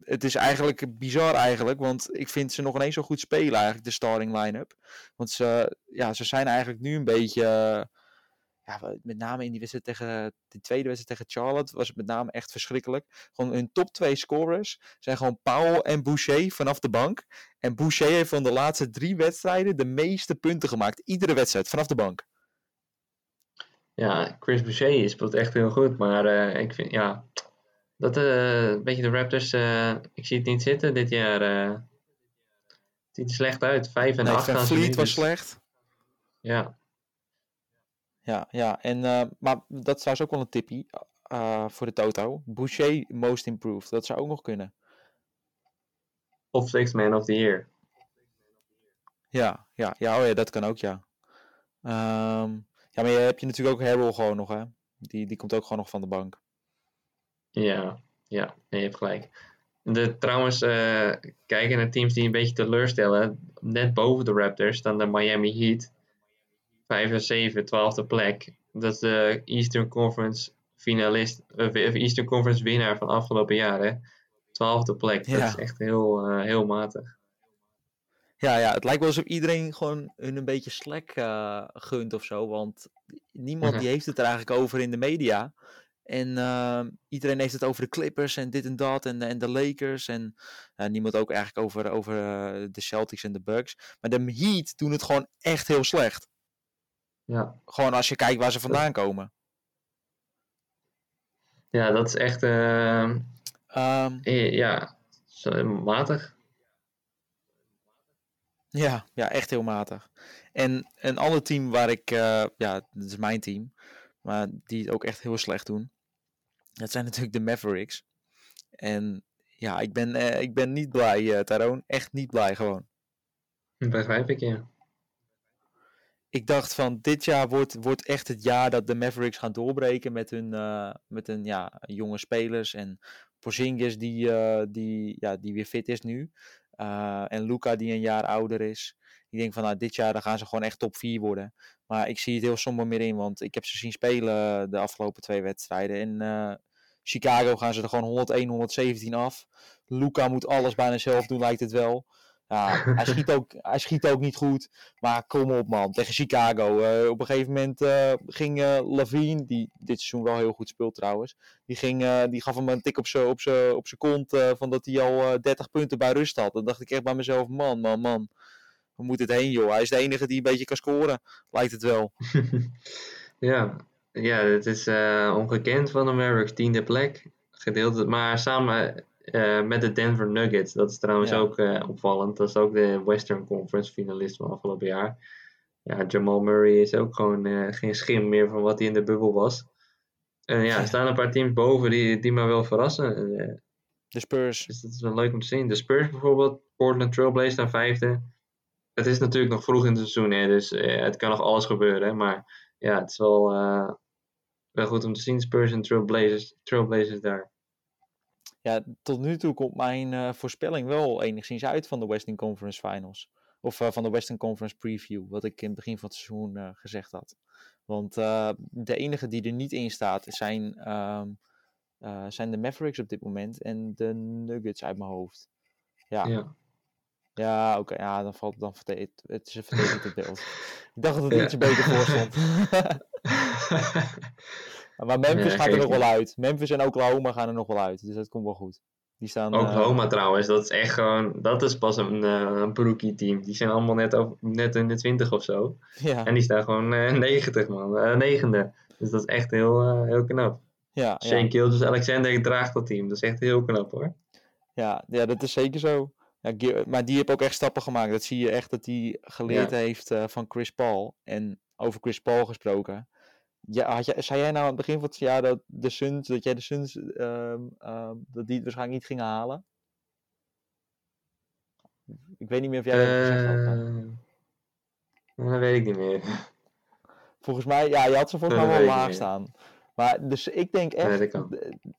het is eigenlijk bizar eigenlijk. Want ik vind ze nog ineens zo goed spelen eigenlijk, de starting line-up. Want ze, ja, ze zijn eigenlijk nu een beetje... ja, met name in die wedstrijd tegen die tweede wedstrijd tegen Charlotte was het met name echt verschrikkelijk. Gewoon hun top twee scorers zijn gewoon Powell en Boucher vanaf de bank. En Boucher heeft van de laatste drie wedstrijden de meeste punten gemaakt. Iedere wedstrijd vanaf de bank. Ja, Chris Boucher speelt echt heel goed. Maar eh, ik vind, ja, dat eh, een beetje de Raptors, eh, ik zie het niet zitten dit jaar. het ziet er slecht uit. 5 en Nee, 8 Van Vliet was dus- slecht. Ja, Ja, ja. En, maar dat is trouwens ook wel een tippie voor de Toto. Boucher most improved. Dat zou ook nog kunnen. of Sixth Man of the Year. Ja, ja, ja, oh ja, dat kan ook, ja. Ehm, ja, maar je hebt je natuurlijk ook Harrell gewoon nog, hè. Die, die komt ook gewoon nog van de bank. Ja, ja, nee, je hebt gelijk. De, trouwens, eh, kijken naar teams die een beetje teleurstellen. Net boven de Raptors dan de Miami Heat. 5 en 7, 12e plek. Dat is de Eastern Conference finalist, eh, of Eastern Conference winnaar van afgelopen jaren. 12e plek, dat Ja. is echt heel, eh, heel matig. Ja, ja, het lijkt wel alsof iedereen gewoon hun een beetje slack eh, gunt of zo. Want niemand Mhm. die heeft het er eigenlijk over in de media. En ehm, iedereen heeft het over de Clippers en dit en dat en, en de Lakers. En eh, niemand ook eigenlijk over, over eh, de Celtics en de Bucks. Maar de Heat doen het gewoon echt heel slecht. Ja, Gewoon als je kijkt waar ze vandaan komen. ja dat is echt, eh, ja, matig. Ja, ja, echt heel matig. En een ander team waar ik, eh, ja, dat is mijn team, maar die het ook echt heel slecht doen. Dat zijn natuurlijk de Mavericks. En ja, ik ben, eh, ik ben niet blij, Taroon. Echt niet blij gewoon. Begrijp ik, ja. Ik dacht van dit jaar wordt, wordt echt het jaar dat de Mavericks gaan doorbreken met hun, eh, met hun ja, jonge spelers. En Porzingis die, eh, die, ja, die weer fit is nu. Eh, en Luca die een jaar ouder is. Ik denk van nou, dit jaar dan gaan ze gewoon echt top 4 worden. Maar ik zie het heel somber meer in, want ik heb ze zien spelen de afgelopen twee wedstrijden. In eh, Chicago gaan ze er gewoon 101, 117 af. Luca moet alles bijna zelf doen, lijkt het wel. Ja, hij, schiet ook, hij schiet ook niet goed. Maar kom op man, tegen Chicago. eh, op een gegeven moment eh, ging eh Lavine, die dit seizoen wel heel goed speelt trouwens. Die, ging, die gaf hem een tik op zijn op z'n- op z'n kont van dat hij al eh 30 punten bij rust had. Dan dacht ik echt bij mezelf, man, man, man. Waar moet dit heen joh? Hij is de enige die een beetje kan scoren, lijkt het wel. Ja, ja, het is ongekend van de Mavericks, tiende plek. Gedeeld, maar samen eh, met de Denver Nuggets. Dat is trouwens Ja. ook eh, opvallend. Dat is ook de Western Conference finalist van afgelopen jaar. ja, Jamal Murray is ook gewoon eh, geen schim meer van wat hij in de bubbel was. En ja, er staan een paar teams boven die, die maar wel verrassen. De Spurs. Dus dat is wel leuk om te zien. De Spurs bijvoorbeeld, Portland Trailblazers staan vijfde. Het is natuurlijk nog vroeg in het seizoen, hè, dus het kan nog alles gebeuren. Maar ja, het is wel, wel goed om te zien. Spurs en Trailblazers, Trailblazers daar. Ja, tot nu toe komt mijn voorspelling wel enigszins uit van de Western Conference Finals. Of van de Western Conference Preview, wat ik in het begin van het seizoen gezegd had. Want de enige die er niet in staat zijn, um, uh, zijn de Mavericks op dit moment en de Nuggets uit mijn hoofd. Ja. Ja, ja oké. Okay, ja, dan valt dan het, het is een verdedigend beeld. Ik dacht dat het ja. iets beter voor stond. maar Memphis ja, gaat er nog wel uit. Memphis en Oklahoma gaan er nog wel uit. Dus dat komt wel goed. Die staan, Oklahoma uh, trouwens, dat is echt gewoon, dat is pas een, uh, een broekie team. Die zijn allemaal net, over, net in de 20 of zo. Ja. En die staan gewoon uh, 90 man, negende. Dus dat is echt heel, heel knap. Ja, Shane ja. Gilgis Alexander draagt dat team. Dat is echt heel knap hoor. Ja, ja dat is zeker zo. Ja, maar die heeft ook echt stappen gemaakt. Dat zie je echt dat hij geleerd ja. heeft van Chris Paul. En over Chris Paul gesproken. Ja, had jij, zei jij nou aan het begin van het jaar dat de Suns, dat jij de Suns, uh, uh, dat die het waarschijnlijk niet gingen halen? Ik weet niet meer of jij dat gezegd had. Maar... Eh, dat weet ik niet meer. Volgens mij, ja, je had ze volgens mij wel laag staan. Maar dus ik denk echt,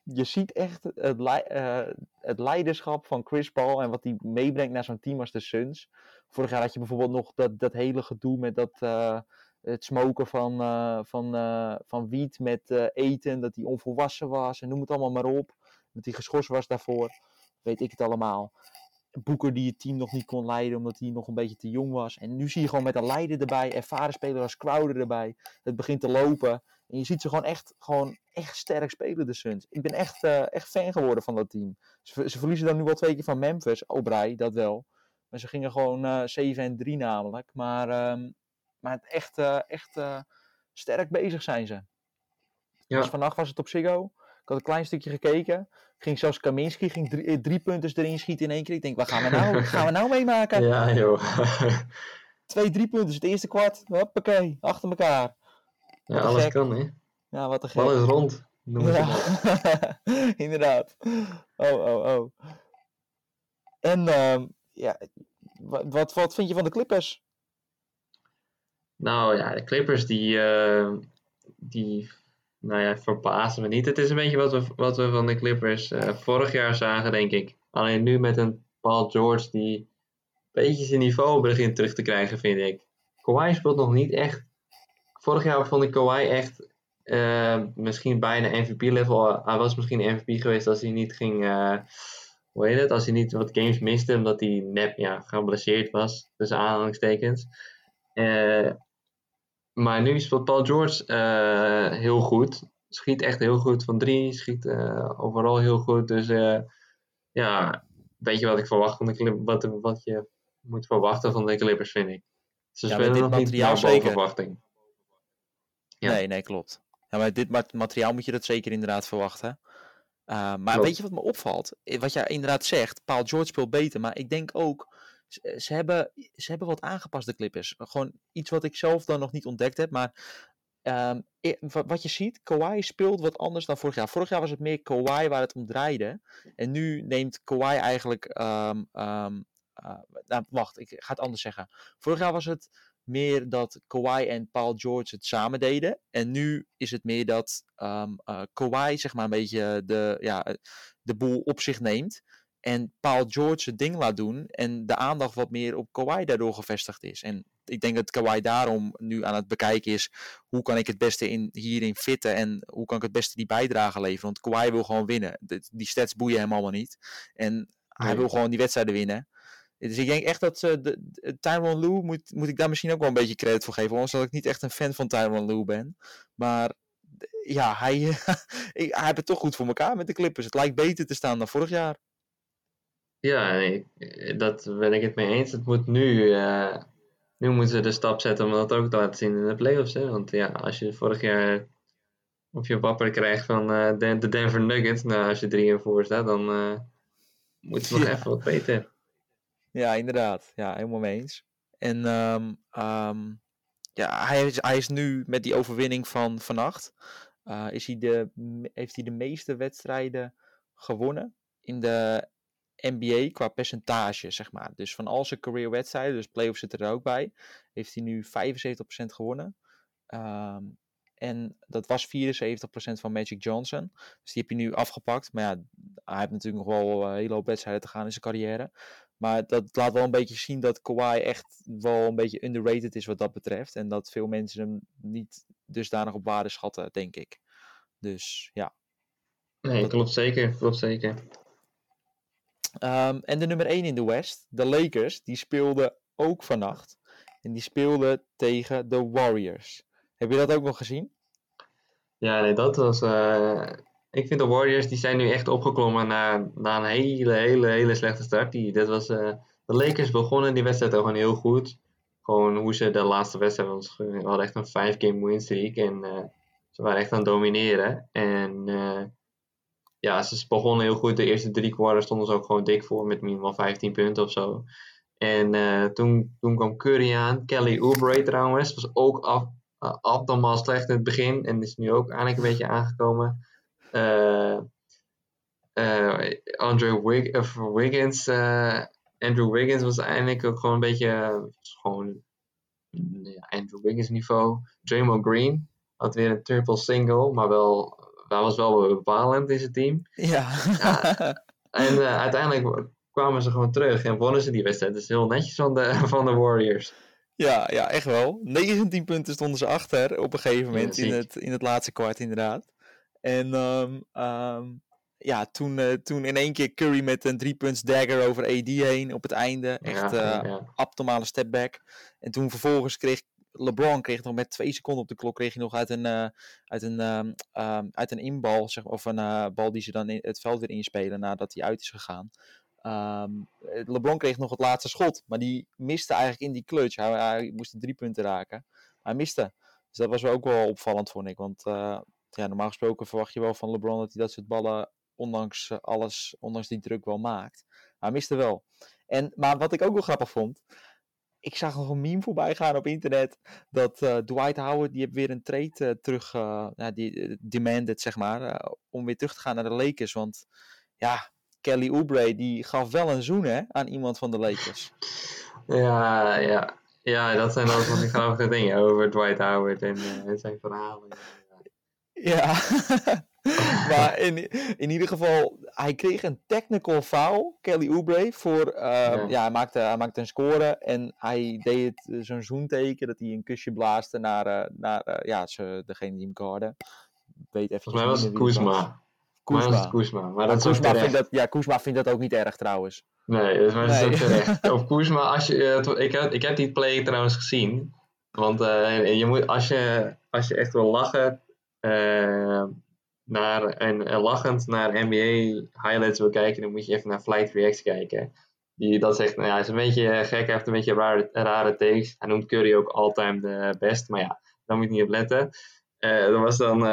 je ziet echt het, uh, het leiderschap van Chris Paul en wat hij meebrengt naar zo'n team als de Suns. Vorig jaar had je bijvoorbeeld nog dat, dat hele gedoe met dat, uh, het smoken van, uh, van, uh, van wiet met uh, eten, dat hij onvolwassen was en noem het allemaal maar op. Dat hij geschorst was daarvoor, weet ik het allemaal. Boeker die het team nog niet kon leiden omdat hij nog een beetje te jong was. En nu zie je gewoon met een leider erbij, ervaren speler als Crowder erbij. Het begint te lopen. En je ziet ze gewoon echt, gewoon echt sterk spelen, de Suns. Ik ben echt, echt fan geworden van dat team. Ze, ze, verliezen dan nu wel twee keer van Memphis, op rij, dat wel. Maar ze gingen gewoon 7 en 3 namelijk. Maar um, maar echt, uh, echt uh, sterk bezig zijn ze. Ja. Dus vannacht was het op Ziggo. Ik had een klein stukje gekeken. Ging zelfs Kaminski ging drie, eh, drie punters erin schieten in één keer. Ik denk, wat gaan we nou, gaan we nou meemaken? Ja, joh. Twee drie punters, het eerste kwart. Hoppakee, achter elkaar. Ja, alles gek. kan, hè? Ja, wat een gek. Alles rond. Noem ja. Inderdaad. Oh, oh, oh. En, uh, ja, wat, wat vind je van de Clippers? Nou ja, de Clippers die, uh, die nou ja, verbazen me niet. Het is een beetje wat we, wat we van de Clippers uh, vorig jaar zagen, denk ik. Alleen nu met een Paul George die een beetje zijn niveau begint terug te krijgen, vind ik. Kawhi speelt nog niet echt. Vorig jaar vond ik Kawhi echt uh, misschien bijna MVP-level. Hij was misschien MVP geweest als hij niet ging. hoe heet het? Als hij niet wat games miste, omdat hij net ja, geblesseerd was. Tussen aanhalingstekens. Uh, maar nu speelt Paul George uh, heel goed. Schiet echt heel goed van drie. Schiet uh, overal heel goed. Dus ja, weet je wat ik verwacht van de Clippers. Wat, wat je moet verwachten van de Clippers, vind ik. Ze ja, spelen nog niet naar verwachting. Ja. Nee, nee, klopt. Ja, maar dit materiaal moet je dat zeker inderdaad verwachten. Uh, maar weet je wat me opvalt? Wat jij inderdaad zegt, Paul George speelt beter. Maar ik denk ook ze, hebben, ze hebben wat aangepast, de Clippers. Gewoon iets wat ik zelf dan nog niet ontdekt heb. Maar um, wat je ziet, Kawhi speelt wat anders dan vorig jaar. Vorig jaar was het meer Kawhi waar het om draaide. En nu neemt Kawhi eigenlijk. Um, um, uh, nou, wacht, ik ga het anders zeggen. Vorig jaar was het meer dat Kawhi en Paul George het samen deden. En nu is het meer dat um, Kawhi zeg maar een beetje de, ja, de boel op zich neemt. En Paul George het ding laat doen. En de aandacht wat meer op Kawhi daardoor gevestigd is. En ik denk dat Kawhi daarom nu aan het bekijken is. Hoe kan ik het beste in, hierin fitten. En hoe kan ik het beste die bijdrage leveren. Want Kawhi wil gewoon winnen. die stats boeien hem allemaal niet. En hij wil gewoon die wedstrijden winnen. Dus ik denk echt dat uh, de, de, Tyron Lue moet, moet ik daar misschien ook wel een beetje credit voor geven. Ondanks dat ik niet echt een fan van Tyron Lue ben. Maar ja, hij, hij heeft het toch goed voor elkaar met de Clippers. Het lijkt beter te staan dan vorig jaar. Ja, dat ben ik het mee eens. Het moet nu, uh, nu moeten ze de stap zetten om dat ook te laten zien in de playoffs. Hè? Want ja, als je vorig jaar of je wapper krijgt van uh, de, de, Denver Nuggets, nou, als je 3 en voor staat, dan uh, moet het nog even wat beter. Ja, inderdaad. Ja, helemaal mee eens. En um, um, ja, hij is, hij is nu met die overwinning van vannacht. Is hij de, heeft hij de meeste wedstrijden gewonnen in de NBA qua percentage, zeg maar. Dus van al zijn career wedstrijden, dus playoffs zit er ook bij, heeft hij nu 75% gewonnen. Um, en dat was 74% van Magic Johnson. Dus die heb je nu afgepakt. Maar ja, hij heeft natuurlijk nog wel een hele hoop wedstrijden te gaan in zijn carrière. Maar dat laat wel een beetje zien dat Kawhi echt wel een beetje underrated is wat dat betreft. En dat veel mensen hem niet dusdanig op waarde schatten, denk ik. Dus ja. Nee, dat... klopt zeker. Klopt zeker. Um, en de nummer 1 in de West, de Lakers, die speelden ook vannacht. En die speelden tegen de Warriors. Heb je dat ook nog gezien? Ja, nee, dat was. Uh, ik vind de Warriors die zijn nu echt opgeklommen na, na een hele, hele, hele slechte start. Die, dat was, uh, de Lakers begonnen die wedstrijd gewoon heel goed. Gewoon hoe ze de laatste wedstrijd was. We hadden echt een 5-game win streak. En uh, ze waren echt aan het domineren. En ja, ze begonnen heel goed. De eerste drie quarters stonden ze ook gewoon dik voor met minimaal 15 punten of zo. En toen, toen kwam Curry aan. Kelly Oubre trouwens was ook af, uh, abnormaal slecht in het begin en is nu ook eigenlijk een beetje aangekomen. Uh, Andrew Wig Wiggins, Andrew Wiggins was eigenlijk ook gewoon een beetje gewoon ja, Andrew Wiggins niveau. Draymond Green had weer een triple single, maar wel, dat was wel bepalend in zijn team. Ja. ja en uiteindelijk kwamen ze gewoon terug en wonnen ze die wedstrijd. Dus heel netjes van de, van de Warriors. Ja, ja, echt wel. 19 punten stonden ze achter op een gegeven moment in, het, in het laatste kwart, inderdaad. En um, um, ja, toen, uh, toen in één keer Curry met een drie-punts dagger over AD heen op het einde. Echt ja, uh, ja. abnormale stepback. En toen vervolgens kreeg LeBron kreeg nog met twee seconden op de klok kreeg hij nog uit een, uh, uit een, um, uit een inbal, zeg, of een bal die ze dan in het veld weer inspelen nadat hij uit is gegaan. Um, LeBron kreeg nog het laatste schot, maar die miste eigenlijk in die clutch. Hij, moest de drie punten raken. hij miste. Dus dat was ook wel opvallend, vond ik. Want ja, normaal gesproken verwacht je wel van LeBron dat hij dat soort ballen, ondanks alles, ondanks die druk, wel maakt. Hij miste wel. En, maar wat ik ook wel grappig vond, ik zag nog een meme voorbij gaan op internet. Dat uh, Dwight Howard, die heeft weer een trade uh, terug, uh, die demanded, zeg maar. om weer terug te gaan naar de Lakers. Want ja, Kelly Oubre, die gaf wel een zoen hè, aan iemand van de Lakers. Ja, ja. ja dat zijn altijd van die grappige dingen over Dwight Howard en, en zijn verhalen. Ja, maar in, in ieder geval, hij kreeg een technical foul, Kelly Oubre, voor, uh, ja. ja, hij, maakte, hij maakte een score en hij deed het, zo'n zoenteken, dat hij een kusje blaaste naar, uh, naar ja, ze, degene die hem guarden. Weet even Volgens mij was het. Koesma. Maar dat Koesma. Maar dat Koesma vindt dat, ja, Koesma vindt dat ook niet erg trouwens. Nee, dat is, maar nee. ook terecht. Of Koesma, als je, ik, heb, ik heb die play trouwens gezien. Want uh, je moet, als, je, als je echt wil lachen uh, naar, en, en lachend naar NBA highlights wil kijken, dan moet je even naar Flight Reacts kijken. Die, dat zegt, nou ja, is een beetje gek, heeft een beetje rare, rare takes. Hij noemt Curry ook all-time de best, maar ja, daar moet je niet op letten. dat was dan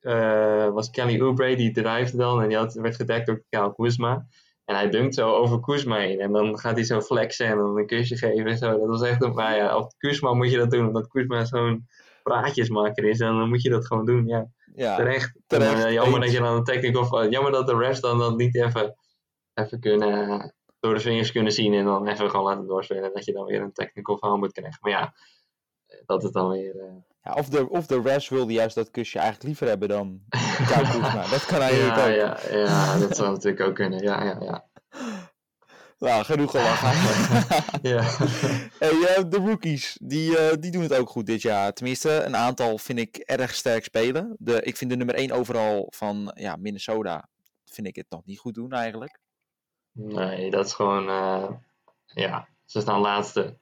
uh, was Kelly Oubre, die drive dan en die had, werd gedekt door Kyle Kuzma. En hij dunkt zo over Kuzma heen. En dan gaat hij zo flexen en dan een kusje geven en zo. Dat was echt een, maar ja, op Kuzma moet je dat doen, omdat Kuzma zo'n praatjesmaker is. En dan moet je dat gewoon doen, ja. Ja terecht. terecht. En, uh, jammer dat je dan een technical, jammer dat de refs dan, dan niet even, even kunnen, door de vingers kunnen zien en dan even gewoon laten doorspelen. Dat je dan weer een technical foul moet krijgen. Maar ja, dat is dan weer... Uh, ja, of, de, of de refs wilde juist dat kusje eigenlijk liever hebben dan Kyle Dat kan hij ja, ook. Ja, ja, dat zou natuurlijk ook kunnen. Ja, ja, ja. Nou, genoeg gelachen. ja. Hey, uh, de rookies, die, uh, die doen het ook goed dit jaar. Tenminste, een aantal vind ik erg sterk spelen. De, ik vind de nummer 1 overal van ja, Minnesota, vind ik het nog niet goed doen eigenlijk. Nee, dat is gewoon, uh, ja, ze staan laatste.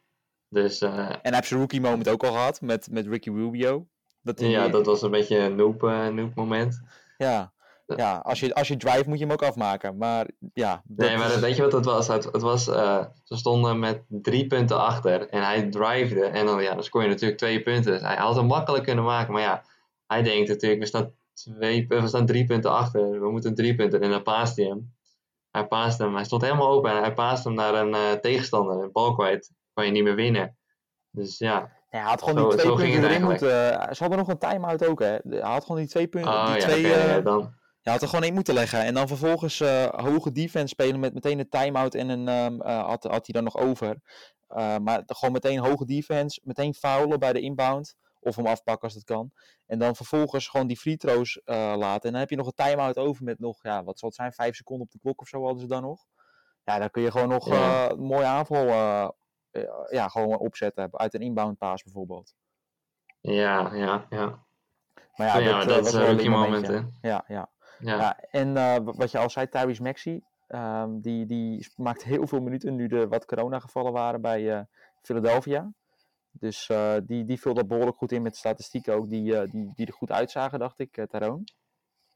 Dus, uh, en heeft zijn rookie moment ook al gehad met, met Ricky Rubio. Dat die... Ja, dat was een beetje een noob, uh, noob moment. Ja, ja als, je, als je drive moet je hem ook afmaken. Maar ja. Nee, maar weet je wat het was? Het, het was uh, ze stonden met drie punten achter en hij drivede. En dan, ja, dan scoor je natuurlijk twee punten. Hij had hem makkelijk kunnen maken. Maar ja, hij denkt natuurlijk, we staan, twee, we staan drie punten achter. We moeten drie punten. En dan paast hij hem. Hij paast hem. Hij stond helemaal open en hij paast hem naar een tegenstander. Een bal kwijt kan je niet meer winnen. Dus ja. Hij had gewoon Zo- die twee punten erin moeten. Ze hadden nog een time-out ook, hè? Hij had gewoon die twee punten. Oh die ja, twee, eh, ja, dan. Ja, had er gewoon één moeten leggen. En dan vervolgens eh, hoge defense spelen met meteen een time-out en een ehm, eh, had, had hij dan nog over. Eh, maar gewoon meteen hoge defense, meteen foulen bij de inbound. Of hem afpakken als dat kan. En dan vervolgens gewoon die free throws laten. En dan heb je nog een time-out over met nog, ja, wat zal het zijn, vijf seconden op de klok of zo hadden ze dan nog. Ja, dan kun je gewoon nog Ja. een mooie aanval ja, gewoon opzetten. Uit een inbound paas bijvoorbeeld. Ja, ja, ja. Maar ja, Ja, dit, eh, dat was is een rookie moment, Ja, ja. Ja, Ja, en eh, wat je al zei, Tyrese Maxey, ehm, die, die maakt heel veel minuten nu er wat coronagevallen waren bij eh, Philadelphia. Dus eh, die, die vult dat behoorlijk goed in met statistieken ook, die, die, die er goed uitzagen, dacht ik, Tyrone.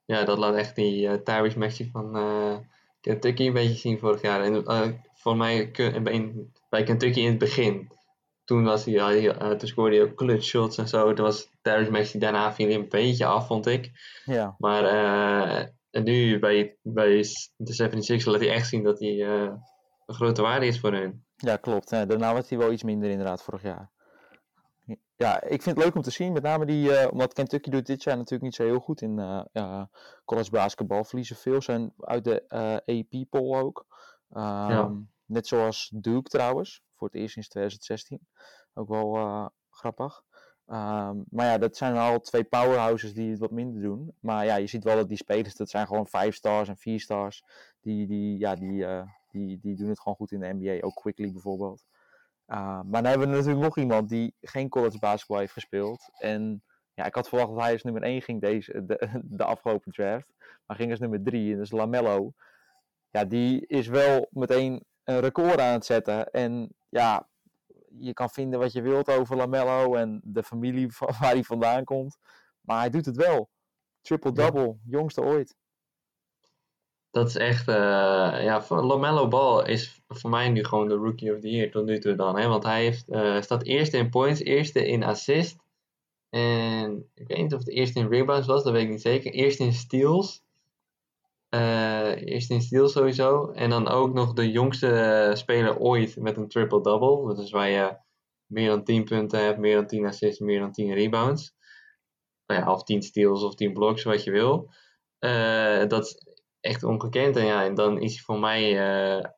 ja, dat laat echt die Tyrese Maxey van Kentucky een beetje zien vorig jaar. En voor mij in- bij Kentucky in het begin, toen, was hij, hij, eh, toen scoorde hij ook clutch shots en zo. Toen was Tyrese Maxey daarna viel hij een beetje af, vond ik. Ja, Maar eh, en nu bij, bij de 76 laat hij echt zien dat hij eh, een grote waarde is voor hun. ja klopt. Hè. Daarna was hij wel iets minder inderdaad vorig jaar. Ja, ik vind het leuk om te zien, met name die, eh, omdat Kentucky doet dit jaar natuurlijk niet zo heel goed in college basketbal. Verliezen veel, zijn uit de AP-poll ook. Ehm, Net zoals Duke trouwens, voor het eerst sinds 2016. Ook wel eh, grappig. Ehm, maar ja, dat zijn al twee powerhouses die het wat minder doen. Maar ja, je ziet wel dat die spelers, dat zijn gewoon 5 stars en 4 stars. Die, die, ja, die, eh, die, die doen het gewoon goed in de NBA. Ook Quickly bijvoorbeeld. Uh, maar dan hebben we natuurlijk nog iemand die geen college basketbal heeft gespeeld. En ja, ik had verwacht dat hij als nummer 1 ging deze, de, de afgelopen draft. Maar ging als nummer 3 en dat is Lamello. Ja, die is wel meteen een record aan het zetten. En ja, je kan vinden wat je wilt over Lamello en de familie van waar hij vandaan komt. Maar hij doet het wel. Triple-double, jongste ooit. Dat is echt, uh, ja, Lamello Ball is voor mij nu gewoon de rookie of the year tot nu toe dan. Hè? Want hij heeft, uh, staat eerste in points, eerste in assist. En ik weet niet of het eerste in rebounds was, dat weet ik niet zeker. Eerste in steals. Uh, eerste in steals sowieso. En dan ook nog de jongste speler ooit met een triple-double. Dat is waar je meer dan 10 punten hebt, meer dan 10 assists, meer dan 10 rebounds. Nou ja, of 10 steals of 10 blocks, wat je wil. Uh, dat is echt ongekend. En ja, en dan is voor mij,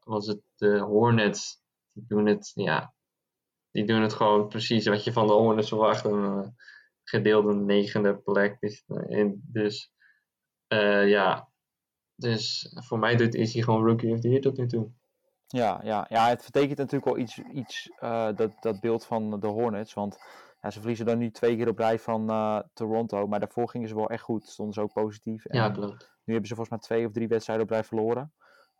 was het de Hornets. Die doen het, ja, die doen het gewoon precies wat je van de Hornets verwacht. Een gedeelde negende plek. Dus, dus ja, dus voor mij doet, is hij gewoon rookie of the year tot nu toe. Ja, ja, ja het betekent natuurlijk wel iets, iets uh, dat, dat beeld van de Hornets. Want ja, ze verliezen dan nu twee keer op rij van uh, Toronto. Maar daarvoor gingen ze wel echt goed. Stonden ze ook positief. En ja, klopt. Nu hebben ze volgens mij twee of drie wedstrijden op rij verloren.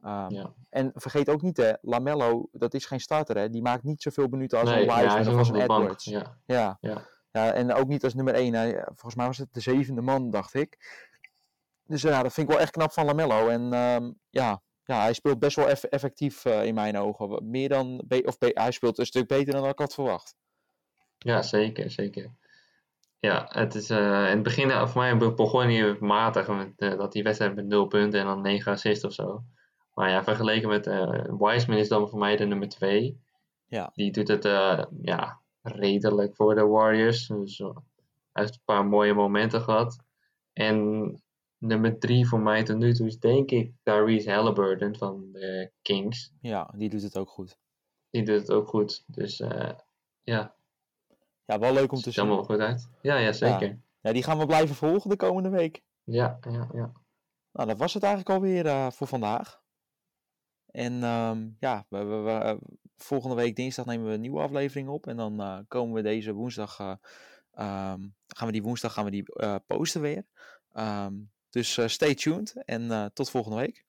Um, ja. En vergeet ook niet, hè, Lamello, dat is geen starter. Hè? Die maakt niet zoveel minuten als nee, een Wiseman ja, of als een Edwards. Ja. Ja. Ja. ja, en ook niet als nummer één. Hè? Volgens mij was het de zevende man, dacht ik. Dus ja, dat vind ik wel echt knap van Lamello. En um, ja, ja, hij speelt best wel eff effectief uh, in mijn ogen. Meer dan, of hij speelt een stuk beter dan ik had verwacht. Ja, zeker, zeker. Ja, het is uh, in het begin voor mij begon hij matig met uh, dat die wedstrijd met 0 punten en dan 9 assists of zo. Maar ja, vergeleken met Wiseman is dan voor mij de nummer 2. Ja. Die doet het ja, redelijk voor de Warriors. Dus, hij heeft een paar mooie momenten gehad. En nummer 3 voor mij tot nu toe is denk ik Tyrese Halliburton van de Kings. Ja, die doet het ook goed. Die doet het ook goed. Dus ja. Ja, wel leuk om te Ziet zien. allemaal goed uit. Ja, ja zeker. Ja. ja. die gaan we blijven volgen de komende week. Ja, ja, ja. Nou, dat was het eigenlijk alweer uh, voor vandaag. En um, ja, we, we, we, volgende week dinsdag nemen we een nieuwe aflevering op. En dan uh, komen we deze woensdag, uh, um, gaan we die woensdag gaan we die, posten weer. Um, dus stay tuned en tot volgende week.